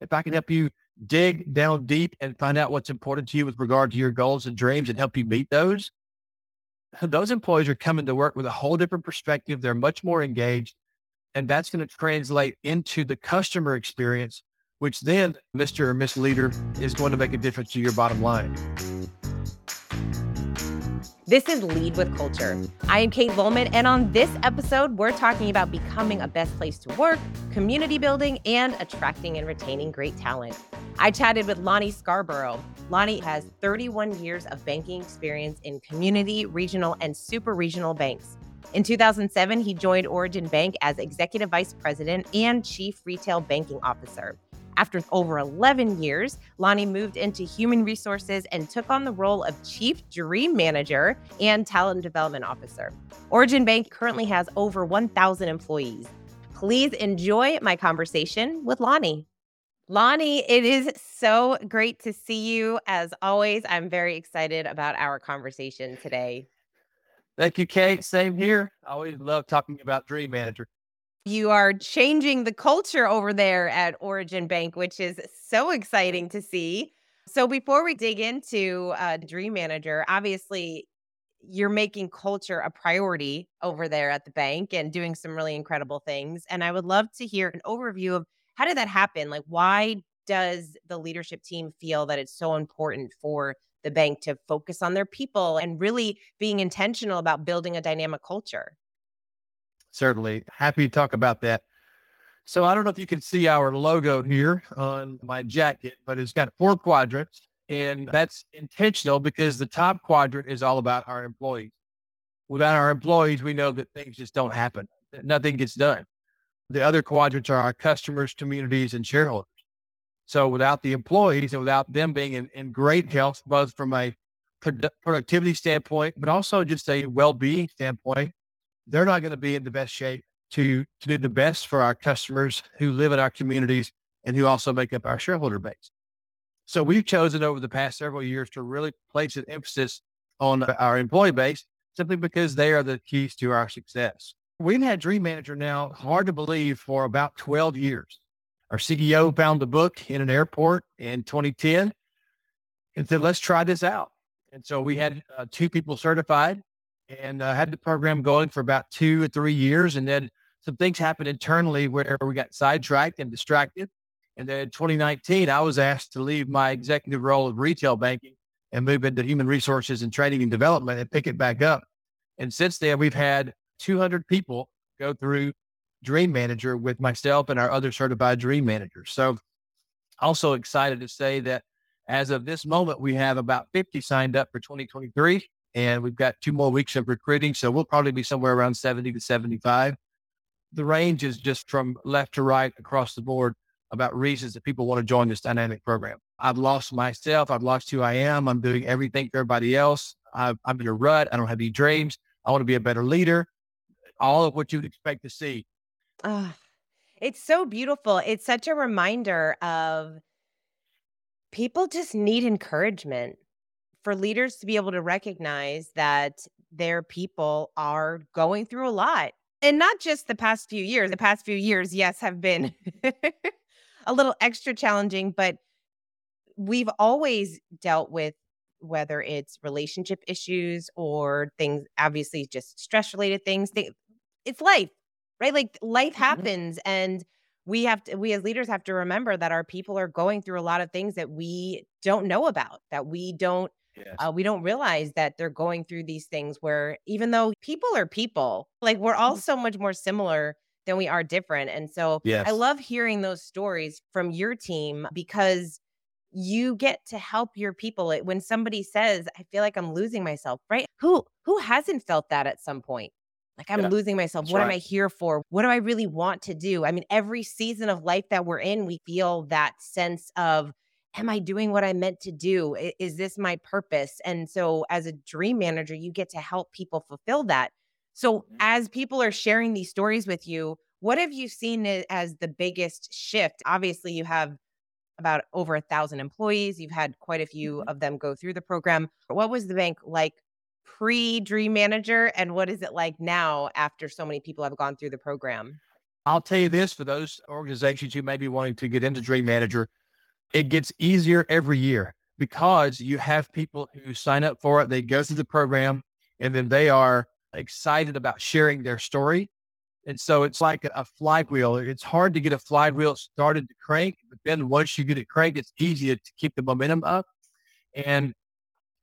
if I can help you dig down deep and find out what's important to you with regard to your goals and dreams and help you meet those, those employees are coming to work with a whole different perspective. They're much more engaged. And that's going to translate into the customer experience, which then, Mr. or Miss Leader, is going to make a difference to your bottom line. This is Lead with Culture. I am Kate Volman, and on this episode, we're talking about becoming a best place to work, community building, and attracting and retaining great talent. I chatted with Lonnie Scarborough. Lonnie has 31 years of banking experience in community, regional, and super regional banks. In 2007, he joined Origin Bank as Executive Vice President and Chief Retail Banking Officer. After over 11 years, Lonnie moved into human resources and took on the role of Chief Dream Manager and Talent Development Officer. Origin Bank currently has over 1,000 employees. Please enjoy my conversation with Lonnie. Lonnie, it is so great to see you. As always, I'm very excited about our conversation today. Thank you, Kate. Same here. I always love talking about Dream Manager. You are changing the culture over there at Origin Bank, which is so exciting to see. So, before we dig into uh, Dream Manager, obviously you're making culture a priority over there at the bank and doing some really incredible things. And I would love to hear an overview of how did that happen? Like, why does the leadership team feel that it's so important for the bank to focus on their people and really being intentional about building a dynamic culture? Certainly happy to talk about that. So I don't know if you can see our logo here on my jacket, but it's got four quadrants and that's intentional because the top quadrant is all about our employees. Without our employees, we know that things just don't happen. Nothing gets done. The other quadrants are our customers, communities, and shareholders. So without the employees and without them being in, in great health, both from a productivity standpoint, but also just a well-being standpoint, they're not going to be in the best shape to, to do the best for our customers who live in our communities and who also make up our shareholder base. So we've chosen over the past several years to really place an emphasis on our employee base simply because they are the keys to our success. We've had Dream Manager now, hard to believe, for about 12 years. Our CEO found the book in an airport in 2010 and said, let's try this out. And so we had uh, two people certified and uh, had the program going for about two or three years. And then some things happened internally where we got sidetracked and distracted. And then in 2019, I was asked to leave my executive role of retail banking and move into human resources and training and development and pick it back up. And since then, we've had 200 people go through Dream Manager with myself and our other certified Dream Managers. So, also excited to say that as of this moment, we have about 50 signed up for 2023 and we've got two more weeks of recruiting. So we'll probably be somewhere around 70 to 75. The range is just from left to right across the board about reasons that people want to join this dynamic program. I've lost myself. I've lost who I am. I'm doing everything for everybody else. i am in a rut. I don't have any dreams. I want to be a better leader. All of what you'd expect to see. Uh, it's so beautiful. It's such a reminder of people just need encouragement for leaders to be able to recognize that their people are going through a lot. And not just the past few years. The past few years, yes, have been a little extra challenging, but we've always dealt with whether it's relationship issues or things, obviously, just stress related things. it's life, right? Like life mm-hmm. happens. And we have to, we as leaders have to remember that our people are going through a lot of things that we don't know about, that we don't Yes. Uh, we don't realize that they're going through these things where even though people are people, like we're all mm-hmm. so much more similar than we are different. And so yes. I love hearing those stories from your team because you get to help your people. When somebody says, I feel like I'm losing myself, right? Who who hasn't felt that at some point? Like I'm yeah, losing myself. What right. am I here for? What do I really want to do? I mean, every season of life that we're in, we feel that sense of am I doing what I meant to do? Is this my purpose? And so, as a dream manager, you get to help people fulfill that. So, mm-hmm. as people are sharing these stories with you, what have you seen as the biggest shift? Obviously, you have about over a thousand employees. You've had quite a few mm-hmm. of them go through the program. What was the bank like pre Dream Manager, and what is it like now after so many people have gone through the program? I'll tell you this for those organizations who may be wanting to get into Dream Manager, it gets easier every year because you have people who sign up for it, they go through the program, and then they are excited about sharing their story. And so it's like a flywheel. It's hard to get a flywheel started to crank, but then once you get it cranked, it's easier to keep the momentum up. And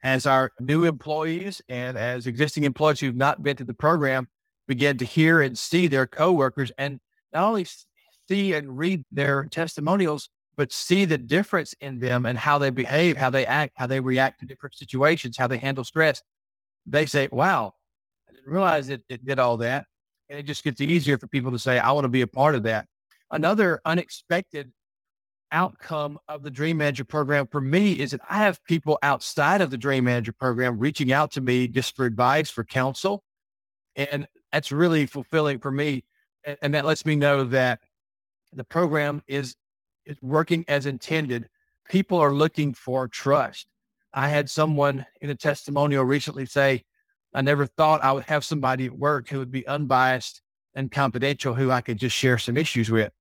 as our new employees and as existing employees who've not been to the program begin to hear and see their coworkers and not only see and read their testimonials, but see the difference in them and how they behave, how they act, how they react to different situations, how they handle stress. They say, wow, I didn't realize it, it did all that. And it just gets easier for people to say, I want to be a part of that. Another unexpected outcome of the Dream Manager program for me is that I have people outside of the Dream Manager program reaching out to me just for advice, for counsel. And that's really fulfilling for me. And, and that lets me know that the program is, is working as intended. People are looking for trust. I had someone in a testimonial recently say, I never thought I would have somebody at work who would be unbiased and confidential, who I could just share some issues with.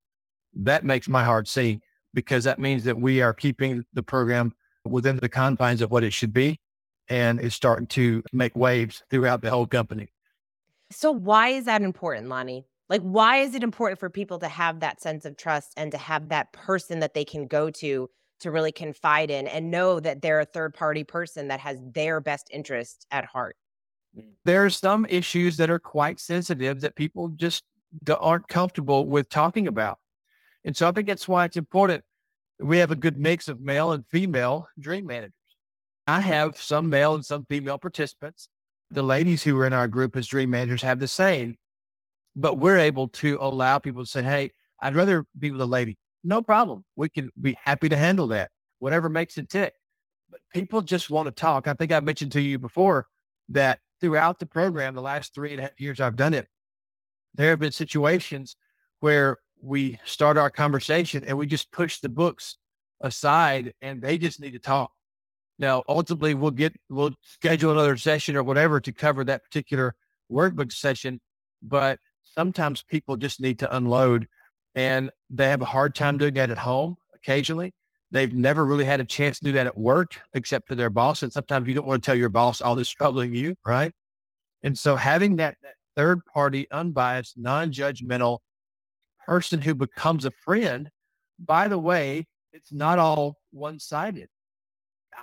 That makes my heart sing because that means that we are keeping the program within the confines of what it should be and it's starting to make waves throughout the whole company. So, why is that important, Lonnie? Like, why is it important for people to have that sense of trust and to have that person that they can go to to really confide in and know that they're a third party person that has their best interest at heart? Mm. There are some issues that are quite sensitive that people just aren't comfortable with talking about. And so I think that's why it's important we have a good mix of male and female dream managers. I have some male and some female participants. The ladies who are in our group as dream managers have the same, but we're able to allow people to say, Hey, I'd rather be with a lady. No problem. We can be happy to handle that, whatever makes it tick. But people just want to talk. I think I mentioned to you before that throughout the program, the last three and a half years I've done it, there have been situations where we start our conversation and we just push the books aside and they just need to talk. Now, ultimately, we'll get, we'll schedule another session or whatever to cover that particular workbook session. But sometimes people just need to unload and they have a hard time mm-hmm. doing that at home occasionally. They've never really had a chance to do that at work except to their boss. And sometimes you don't want to tell your boss all this troubling you, right? And so having that, that third party, unbiased, non judgmental person who becomes a friend, by the way, it's not all one sided.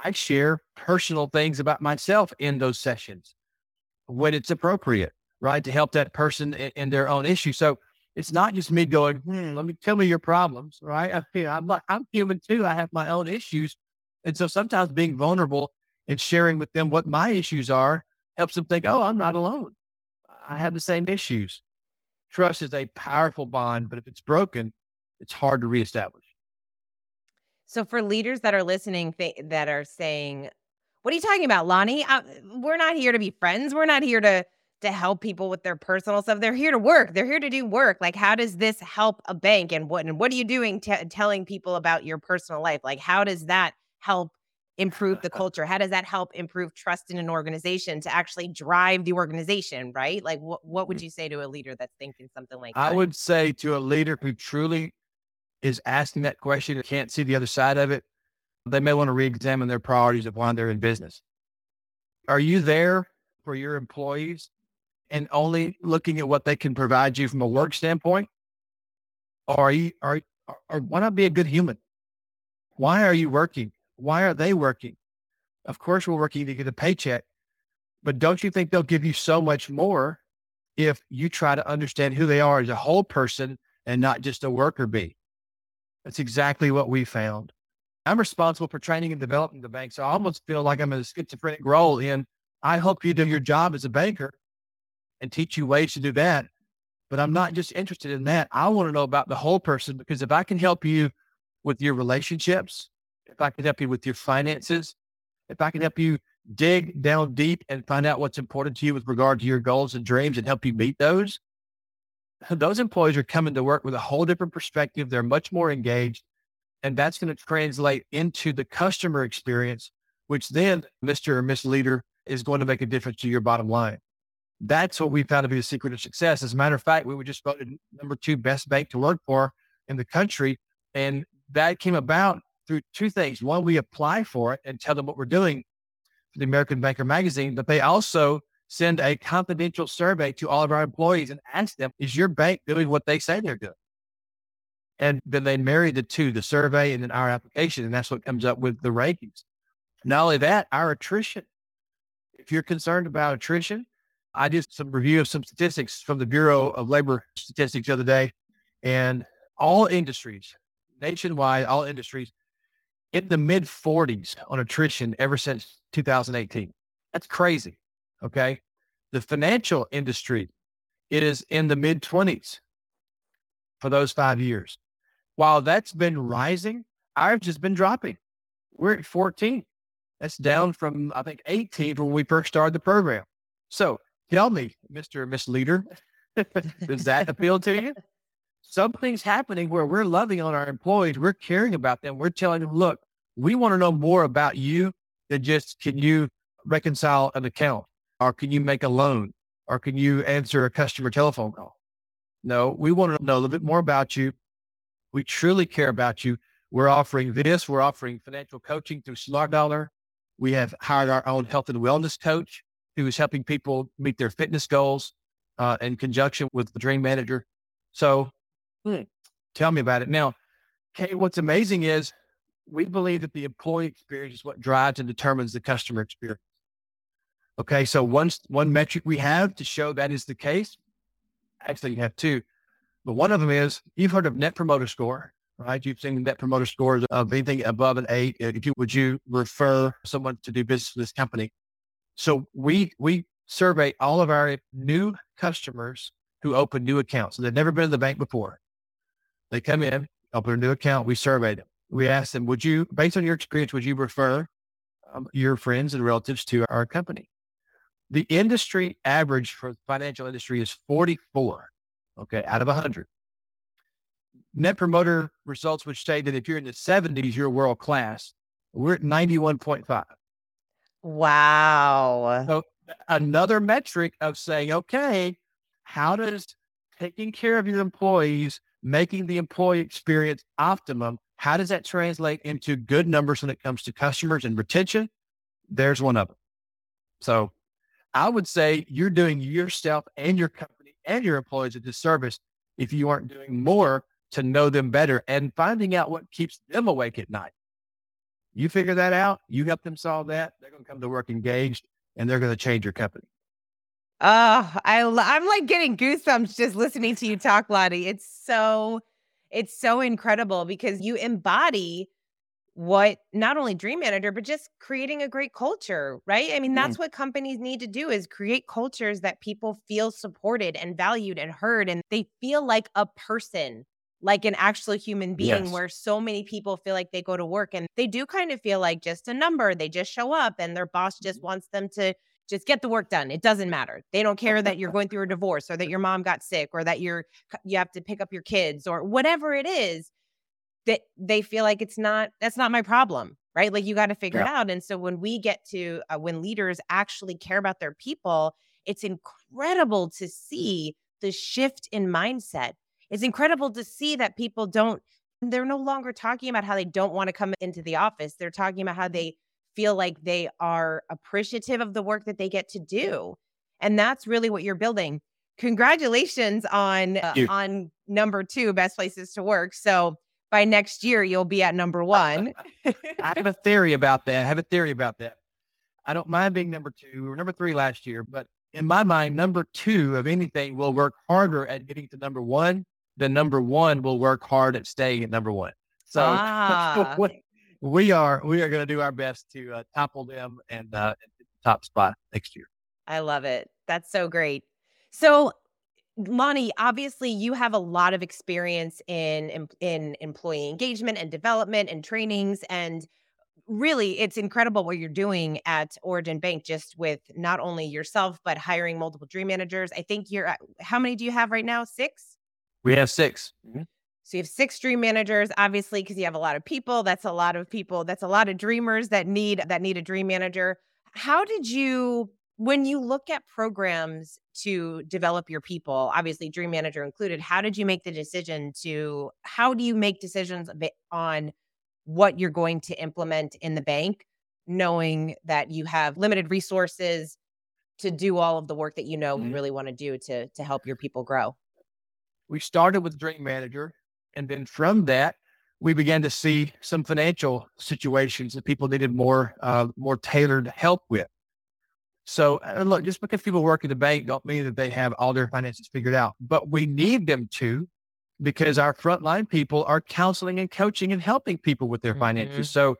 I share personal things about myself in those sessions when it's appropriate, right? To help that person in, in their own issue. So it's not just me going, hmm, let me tell me your problems, right? I feel I'm like, I'm human too. I have my own issues. And so sometimes being vulnerable and sharing with them what my issues are helps them think, oh, I'm not alone. I have the same issues. Trust is a powerful bond, but if it's broken, it's hard to reestablish. So, for leaders that are listening, th- that are saying, "What are you talking about, Lonnie? I, we're not here to be friends. We're not here to to help people with their personal stuff. They're here to work. They're here to do work. Like, how does this help a bank? And what and what are you doing? T- telling people about your personal life? Like, how does that help improve the culture? How does that help improve trust in an organization to actually drive the organization, right? Like what what would mm. you say to a leader that's thinking something like I that? I would say to a leader who truly is asking that question and can't see the other side of it, they may want to re-examine their priorities of why they're in business. Are you there for your employees and only looking at what they can provide you from a work standpoint? Or are you are or why not be a good human? Why are you working? Why are they working? Of course, we're working to get a paycheck, but don't you think they'll give you so much more if you try to understand who they are as a whole person and not just a worker bee? That's exactly what we found. I'm responsible for training and developing the bank. So I almost feel like I'm in a schizophrenic role in I help you do your job as a banker and teach you ways to do that. But I'm not just interested in that. I want to know about the whole person because if I can help you with your relationships, if I can help you with your finances, if I can help you dig down deep and find out what's important to you with regard to your goals and dreams and help you meet those, those employees are coming to work with a whole different perspective. They're much more engaged. And that's going to translate into the customer experience, which then, Mr. or Miss Leader, is going to make a difference to your bottom line. That's what we found to be the secret of success. As a matter of fact, we were just voted number two best bank to work for in the country. And that came about through two things. One, we apply for it and tell them what we're doing for the American Banker magazine, but they also send a confidential survey to all of our employees and ask them, is your bank doing what they say they're doing? And then they marry the two, the survey and then our application. And that's what comes up with the rankings. Not only that, our attrition. If you're concerned about attrition, I did some review of some statistics from the Bureau of Labor Statistics the other day, and all industries, nationwide, all industries, in the mid 40s on attrition ever since 2018. That's crazy. Okay. The financial industry, it is in the mid 20s for those five years. While that's been rising, I've just been dropping. We're at 14. That's down from, I think, 18 when we first started the program. So tell me, Mr. Misleader, does that appeal to you? Something's happening where we're loving on our employees. We're caring about them. We're telling them, look, we want to know more about you than just can you reconcile an account or can you make a loan or can you answer a customer telephone call? No, we want to know a little bit more about you. We truly care about you. We're offering this. We're offering financial coaching through Smart Dollar. We have hired our own health and wellness coach who is helping people meet their fitness goals uh, in conjunction with the Dream Manager. So hmm, tell me about it. Now, Kate, what's amazing is we believe that the employee experience is what drives and determines the customer experience. Okay, so one one metric we have to show that is the case. Actually, you have two, but one of them is you've heard of Net Promoter Score, right? You've seen Net Promoter Scores of anything above an eight. If you would you refer someone to do business with this company? So we we survey all of our new customers who open new accounts. So they've never been in the bank before. They come in, open a new account. We survey them we ask them, would you, based on your experience, would you refer um, your friends and relatives to our company? The industry average for the financial industry is 44, okay, out of 100. Net promoter results would say that if you're in the 70s, you're world class. We're at 91.5. Wow. So another metric of saying, okay, how does taking care of your employees, making the employee experience optimum, how does that translate into good numbers when it comes to customers and retention? There's one of them. So I would say you're doing yourself and your company and your employees a disservice if you aren't doing more to know them better and finding out what keeps them awake at night. You figure that out, you help them solve that, they're going to come to work engaged and they're going to change your company. Oh, I, I'm like getting goosebumps just listening to you talk, Lonnie. It's so it's so incredible because you embody what not only dream manager but just creating a great culture right i mean mm. that's what companies need to do is create cultures that people feel supported and valued and heard and they feel like a person like an actual human being yes. where so many people feel like they go to work and they do kind of feel like just a number they just show up and their boss just mm-hmm. wants them to just get the work done. It doesn't matter. They don't care that you're going through a divorce or that your mom got sick or that you're you have to pick up your kids or whatever it is that they feel like it's not that's not my problem, right? Like you got to figure yeah. it out. And so when we get to uh, when leaders actually care about their people, it's incredible to see the shift in mindset. It's incredible to see that people don't they're no longer talking about how they don't want to come into the office. They're talking about how they feel like they are appreciative of the work that they get to do. And that's really what you're building. Congratulations on uh, on number 2 best places to work. So by next year you'll be at number 1. I have a theory about that. I have a theory about that. I don't mind being number 2. We were number 3 last year, but in my mind number 2 of anything will work harder at getting to number 1 than number 1 will work hard at staying at number 1. So ah we are we are going to do our best to uh, topple them and uh, top spot next year. I love it. That's so great. So, Lonnie, obviously, you have a lot of experience in in employee engagement and development and trainings, and really, it's incredible what you're doing at Origin Bank. Just with not only yourself but hiring multiple dream managers. I think you're at, how many do you have right now? Six. We have 6 mm-hmm. So you have six dream managers, obviously, because you have a lot of people. That's a lot of people. That's a lot of dreamers that need that need a dream manager. How did you when you look at programs to develop your people, obviously Dream Manager included, how did you make the decision to how do you make decisions on what you're going to implement in the bank, knowing that you have limited resources to do all of the work that you know mm-hmm. you really want to do to to help your people grow? We started with Dream Manager, and then from that, we began to see some financial situations that people needed more uh, more tailored help with. So look, just because people work at the bank don't mean that they have all their finances figured out, but we need them to because our frontline people are counseling and coaching and helping people with their finances. Mm-hmm. So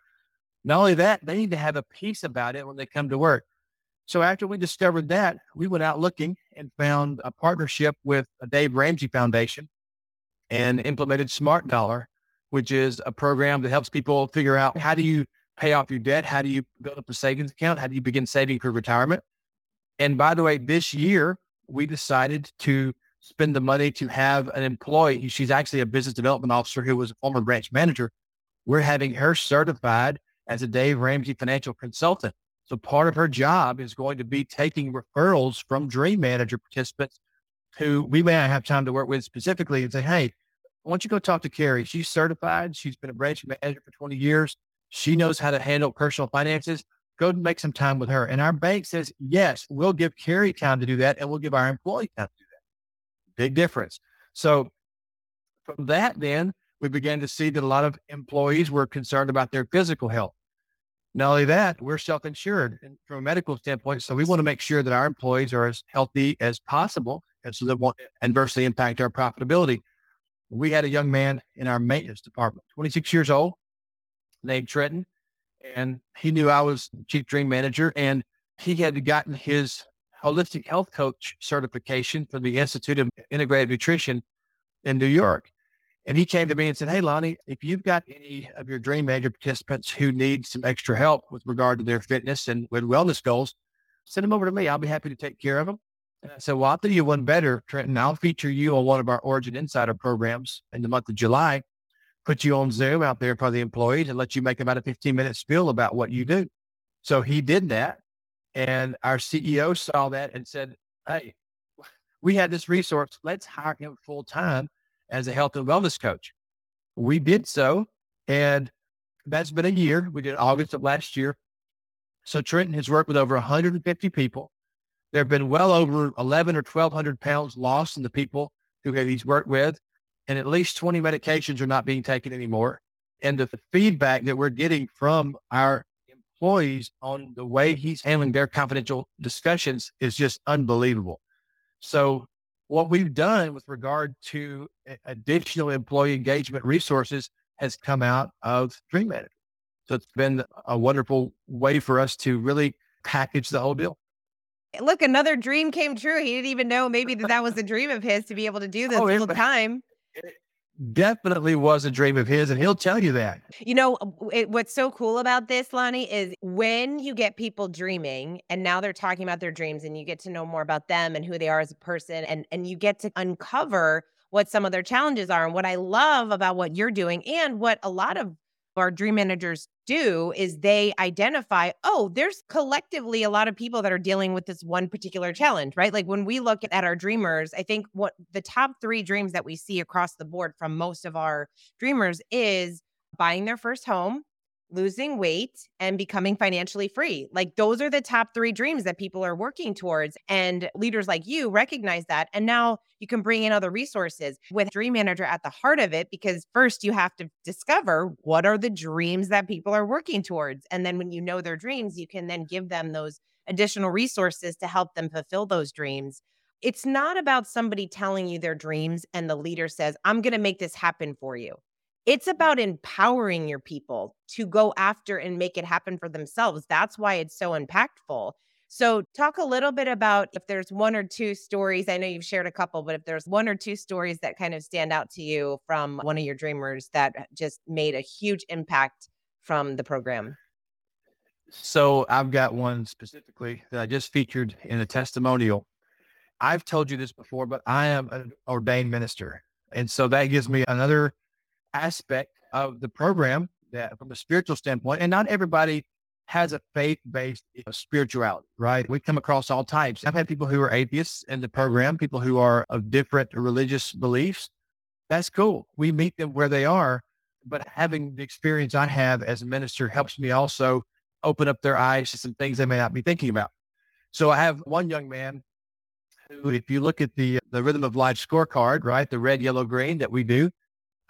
not only that, they need to have a peace about it when they come to work. So after we discovered that, we went out looking and found a partnership with a Dave Ramsey Foundation and implemented Smart Dollar, which is a program that helps people figure out how do you pay off your debt? How do you build up a savings account? How do you begin saving for retirement? And by the way, this year we decided to spend the money to have an employee. She's actually a business development officer who was a former branch manager. We're having her certified as a Dave Ramsey financial consultant. So part of her job is going to be mm. taking referrals from Dream Manager participants who we may not have time to work with specifically and say, Hey, why don't you go talk to Carrie? She's certified. She's been a branch manager for 20 years. She knows how to handle personal finances. Go make some time with her. And our bank says, yes, we'll give Carrie time to do that and we'll give our employee time to do that. Big difference. So from that, then we began to see that a lot of employees were concerned about their physical health. Not only that, we're self insured from a medical standpoint. So we want to make sure that our employees are as healthy as possible and so that won't adversely impact our profitability. We had a young man in our maintenance department, 26 years old, named Trenton, and he knew I was chief dream manager, and he had gotten his holistic health coach certification from the Institute of Integrative Nutrition in New York. And he came to me and said, Hey, Lonnie, if you've got any of your Dream Manager participants who need some extra help with regard to their fitness and with wellness goals, send them over to me. I'll be happy to take care of them. And I said, Well, I'll do you one better, Trenton. I'll feature you on one of our Origin Insider programs in the month of July put you on Zoom out there for the employees and let you make about a 15 minute spiel about what you do. So he did that. And our CEO saw that and said, Hey, we had this resource. Let's hire him full time as a health and wellness coach. We did so. And that's been a year. We did August of last year. So Trenton has worked with over 150 people. There have been well over 11 or 1,200 pounds lost in the people who he's worked with and at least 20 medications are not being taken anymore. And the feedback that we're getting from our employees on the way he's handling their confidential discussions is just unbelievable. So, what we've done with regard to additional employee engagement resources has come out of Dream Manager. So, it's been a wonderful way for us to really package the whole deal eh, look, another dream came true. He didn't even know maybe that that was a dream of his to be able to do oh, this oh, full time eh, definitely was a dream of his, and he'll tell you that. You know, uh, it, what's so cool about this, Lonnie, is when you get people dreaming and now they're talking about their dreams and you get to know more about them and who they are as a person and, and you get to uncover what some of their challenges are. And what I love about what you're doing and what a lot of our dream managers do is they identify, oh, there's collectively a lot of people that are dealing with this one particular challenge, right? Like when we look at our dreamers, I think what the top three dreams that we see across the board from most of our dreamers is buying their first home, losing weight and becoming financially free. Like those are the top three dreams that people are working towards. And leaders like you recognize that. And now you can bring in other resources with Dream Manager at the heart of it, because first you have to discover what are the dreams that people are working towards. And then when you know their dreams, you can then give them those additional resources to help them fulfill those dreams. It's not about somebody telling you their dreams and the leader says, I'm going to make this happen for you. It's about empowering your people to go after and make it happen for themselves. That's why it's so impactful. So, talk a little bit about if there's one or two stories. I know you've shared a couple, but if there's one or two stories that kind of stand out to you from one of your dreamers that uh, just made a huge impact from the program. So, I've got one specifically that I just featured in a testimonial. I've told you this before, but I am an ordained minister. And so that gives me another aspect of the program that from a spiritual standpoint, and not everybody has a faith-based spirituality, right? We come across all types. I've had people who are atheists in the program, people who are of different religious beliefs. That's cool. We meet them where they are, but having the experience I have as a minister helps me also open up their eyes to some things they may not be thinking about. So I have one young man who, if you look at the the rhythm of life scorecard, right, the red, yellow, green that we do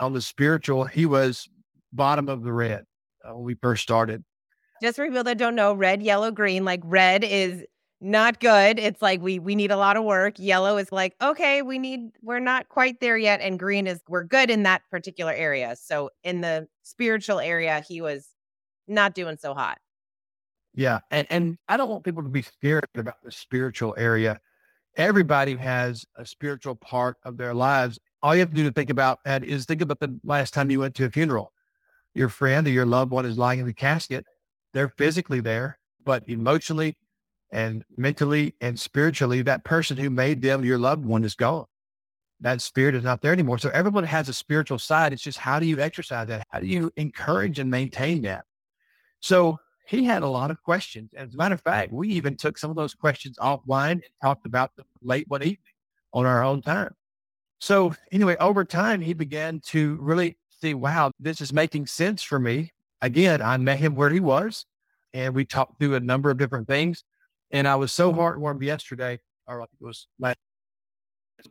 on the spiritual, he was bottom of the red uh, when we first started. Just for people that don't know, red, yellow, green, like red is not good. It's like we we need a lot of work. Yellow is like, okay, we need we're not quite there yet. And green is we're good in that particular area. So in the spiritual area, he was not doing so hot. Yeah. And and I don't want people to be scared about the spiritual area. Everybody has a spiritual part of their lives. All you have to do to think about that is think about the last time you went to a funeral. Your friend or your loved one is lying in the casket they're physically there, but emotionally and mentally and spiritually, that person who made them your loved one is gone. That spirit is not there anymore. So everyone has a spiritual side. It's just how do you exercise that? How do you encourage and maintain that? So he had a lot of questions. As a matter of fact, we even took some of those questions offline and talked about them late one evening on our own time. So anyway, over time, he began to really see, wow, this is making sense for me again, I met him where he was and we talked through a number of different things. And I was so heartwarmed yesterday, or it was last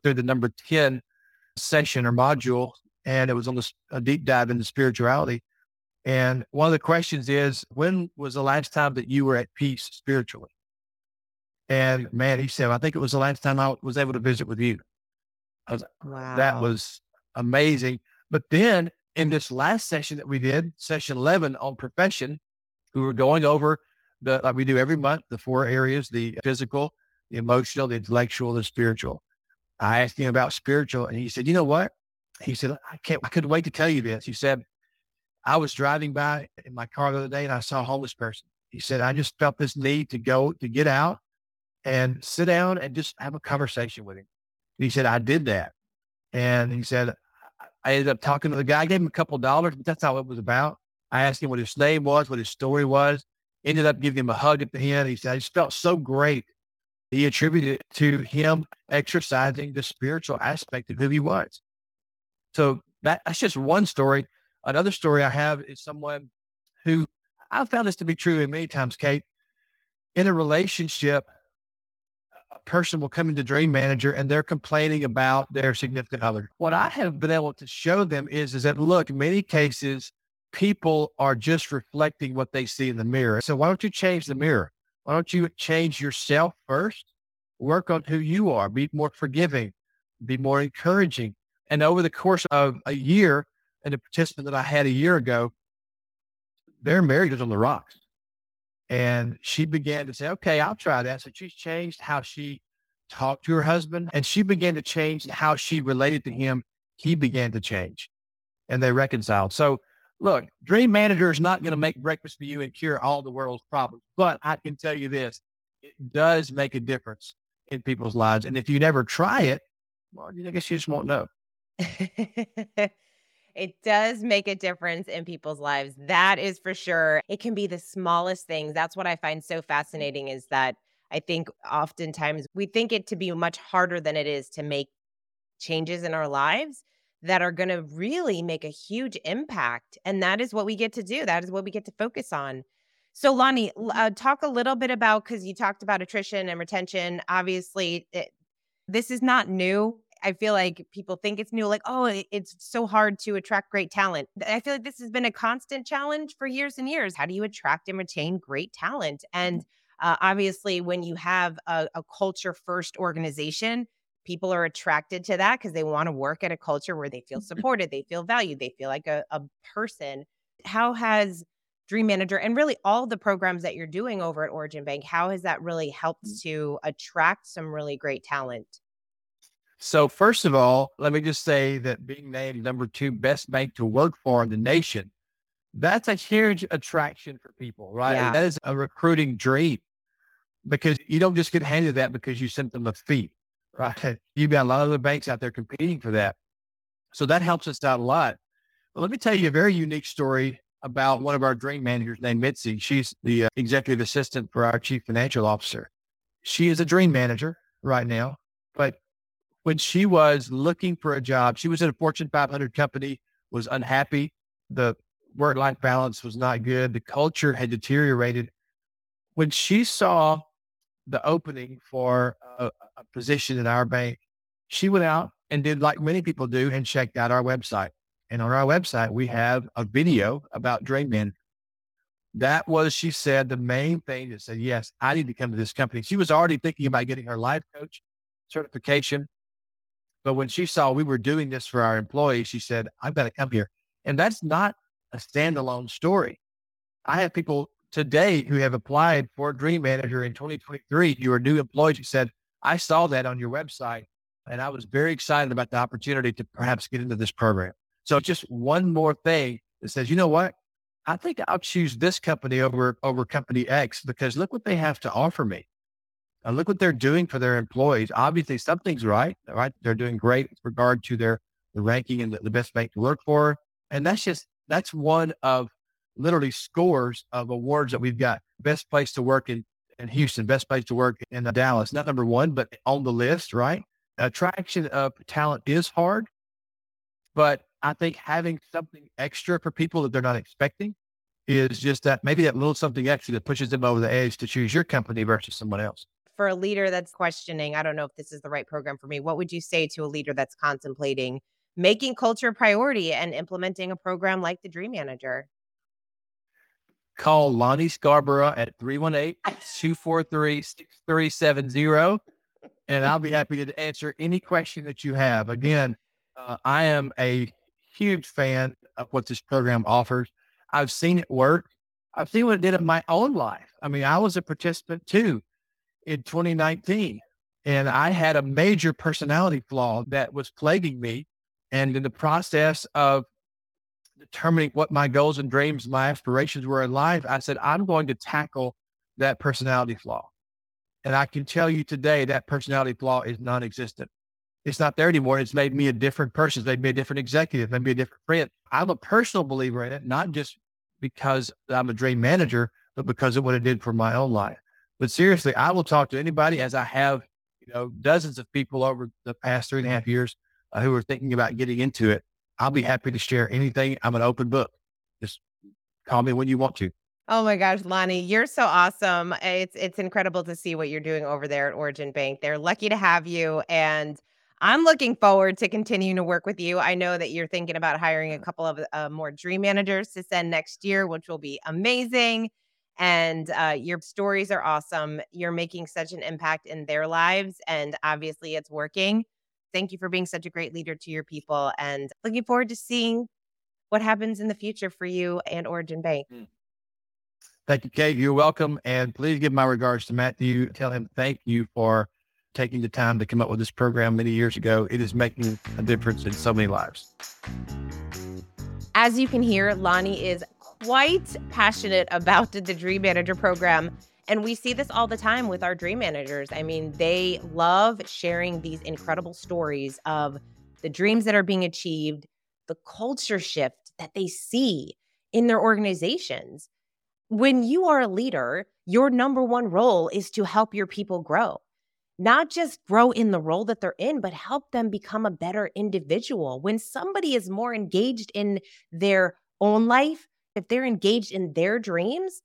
through the number 10 session or module, and it was on this, a deep dive into spirituality. And one of the questions is, when was the last time that you were at peace spiritually? And man, he said, I think it was the last time I was able to visit with you. Was wow. that was amazing. But then in this last session that we did, session 11 on profession, we were going over the, like we do every month, the four areas, the physical, the emotional, the intellectual, the spiritual. I asked him about spiritual and he said, you know what? He said, I can't, I couldn't wait to tell you this. He said, I was driving by in my car the other day and I saw a homeless person. He said, I just felt this need to go, to get out and sit down and just have a conversation with him. He said, I did that. And he said, I ended up talking to the guy. I gave him a couple dollars, but that's how it was about. I asked him what his name was, what his story was. Ended up giving him a hug at the end. He said, I just felt so great. He attributed it to him exercising the spiritual aspect of who he was. So that, that's just one story. Another story I have is someone who I found this to be true in many times, Kate. In a relationship, person will come into Dream Manager and they're complaining about their significant other. What I have been able to show them is, is that look, in many cases, people are just reflecting what they see in the mirror. So why don't you change the mirror? Why don't you change yourself first? Work on who you are, be more forgiving, be more encouraging. And over the course of a year, and the participant that I had a year ago, their marriage was on the rocks. And she began to say, okay, I'll try that. So she changed how she talked to her husband and she began to change how she related to him. He began to change and they reconciled. So look, Dream Manager is not going to make breakfast for you and cure all the world's problems, but I can tell you this, it does make a difference in people's lives. And if you never try it, well, I guess you just won't know. It does make a difference in people's lives. That is for sure. It can be the smallest things. That's what I find so fascinating is that I think oftentimes we think it to be much harder than it is to make changes in our lives that are going to really make a huge impact. And that is what we get to do. That is what we get to focus on. So, Lonnie, uh, talk a little bit about because you talked about attrition and retention. Obviously, it, this is not new. I feel like people think it's new, like, oh, it's so hard to attract great talent. I feel like this has been a constant challenge for years and years. How do you attract and retain great talent? And mm-hmm. uh, obviously, when you have a, a culture first organization, people are attracted to that because they want to work at a culture where they feel mm-hmm. supported, they feel valued, they feel like a, a person. How has Dream Manager and really all the programs that you're doing over at Origin Bank, how has that really helped mm. to attract some really great talent? So, first of all, let me just say that being named number two best bank to work for in the nation, that's a huge attraction for people, right? Yeah. That is a recruiting dream because you don't just get handed that because you sent them a fee, right? You've got a lot of other banks out there competing for that. So that helps us out a lot. But let me tell you a very unique story about one of our dream managers named Mitzi. She's the uh, executive assistant for our chief financial officer. She is a dream manager right now, but when she was looking for a job, she was at a Fortune 500 company, was unhappy. The work life balance was not good. The culture had deteriorated. When she saw the opening for a, a position in our bank, she went out and did like many people do and checked out our website. And on our website, we have a video about Dream Manager. That was, she said, the main thing that said, yes, I need to come to this company. She was already thinking about getting her life coach certification. But when she saw we were doing this for our employees, she said, I've got to come here. And that's not a standalone story. I have people today who have applied for Dream Manager in 2023 who are new employees who said, I saw that on your website and I was very excited about the opportunity to perhaps get into this program. So just one more thing that says, you know what? I think I'll choose this company over over company X because look what they have to offer me. And look what they're doing for their employees. Obviously, something's right, right? They're doing great with regard to their the ranking and the, the best bank to work for. And that's just that's one of literally scores of awards that we've got. Best place to work in, in Houston, best place to work in uh, Dallas. Not number one, but on the list, right? Attraction of talent is hard, but I think having something extra for people that they're not expecting is just that maybe that little something extra that pushes them over the edge to choose your company versus someone else. For a leader that's questioning, I don't know if this is the right program for me, what would you say to a leader that's contemplating making culture a priority and implementing a program like the Dream Manager? Call Lonnie Scarborough at 318 243 6370, and I'll be happy to answer any question that you have. Again, uh, I am a huge fan of what this program offers. I've seen it work. I've seen what it did in my own life. I mean, I was a participant too in 2019, and I had a major personality flaw that was plaguing me. And in the process of determining what my goals and dreams, my aspirations were in life, I said, I'm going to tackle that personality flaw. And I can tell you today that personality flaw is non existent it's not there anymore. It's made me a different person. It's made me a different executive, made me a different friend. I'm a personal believer in it, not just because I'm a dream manager, but because of what it did for my own life. But seriously, I will talk to anybody as I have, you know, dozens of people over the past three and a half years uh, who are thinking about getting into it. I'll be happy to share anything. I'm an open book. Just call me when you want to. Oh my gosh, Lonnie, you're so awesome. It's it's incredible to see what you're doing over there at Origin Bank. They're lucky to have you and I'm looking forward to continuing to work with you. I know that you're thinking about hiring a couple of uh, more dream managers to send next year, which will be amazing. And uh, your stories are awesome. You're making such an impact in their lives, and obviously it's working. Thank you for being such a great leader to your people, and looking forward to seeing what happens in the future for you and Origin Bank. Hmm. Thank you, Kate. You're welcome. And please give my regards to Matthew. Tell him thank you for taking the time to come up with this program many years ago. It is making a difference in so many lives. As you can hear, Lonnie is quite passionate about the Dream Manager program. And we see this all the time with our dream managers. I mean, they love sharing these incredible stories of the dreams that are being achieved, the culture shift that they see in their organizations. When you are a leader, your number one role is to help your people grow not just grow in the role that they're in, but help them become a better individual. When somebody is more engaged in their own life, if they're engaged in their dreams,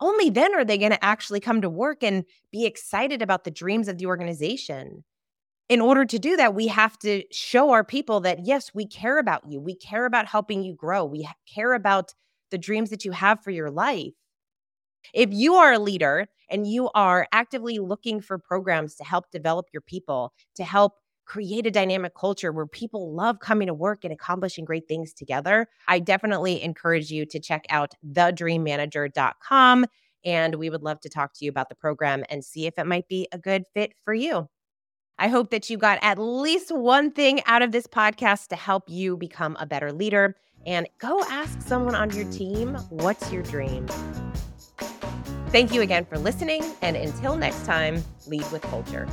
only then are they going to actually come to work and be excited about the dreams of the organization. In order to do that, we have to show our people that, yes, we care about you. We care about helping you grow. We care about the dreams that you have for your life. If you are a leader and you are actively looking for programs to help develop your people, to help create a dynamic culture where people love coming to work and accomplishing great things together, I definitely encourage you to check out thedreammanager.com. And we would love to talk to you about the program and see if it might be a good fit for you. I hope that you got at least one thing out of this podcast to help you become a better leader. And go ask someone on your team, what's your dream? Thank you again for listening. And until next time, lead with culture.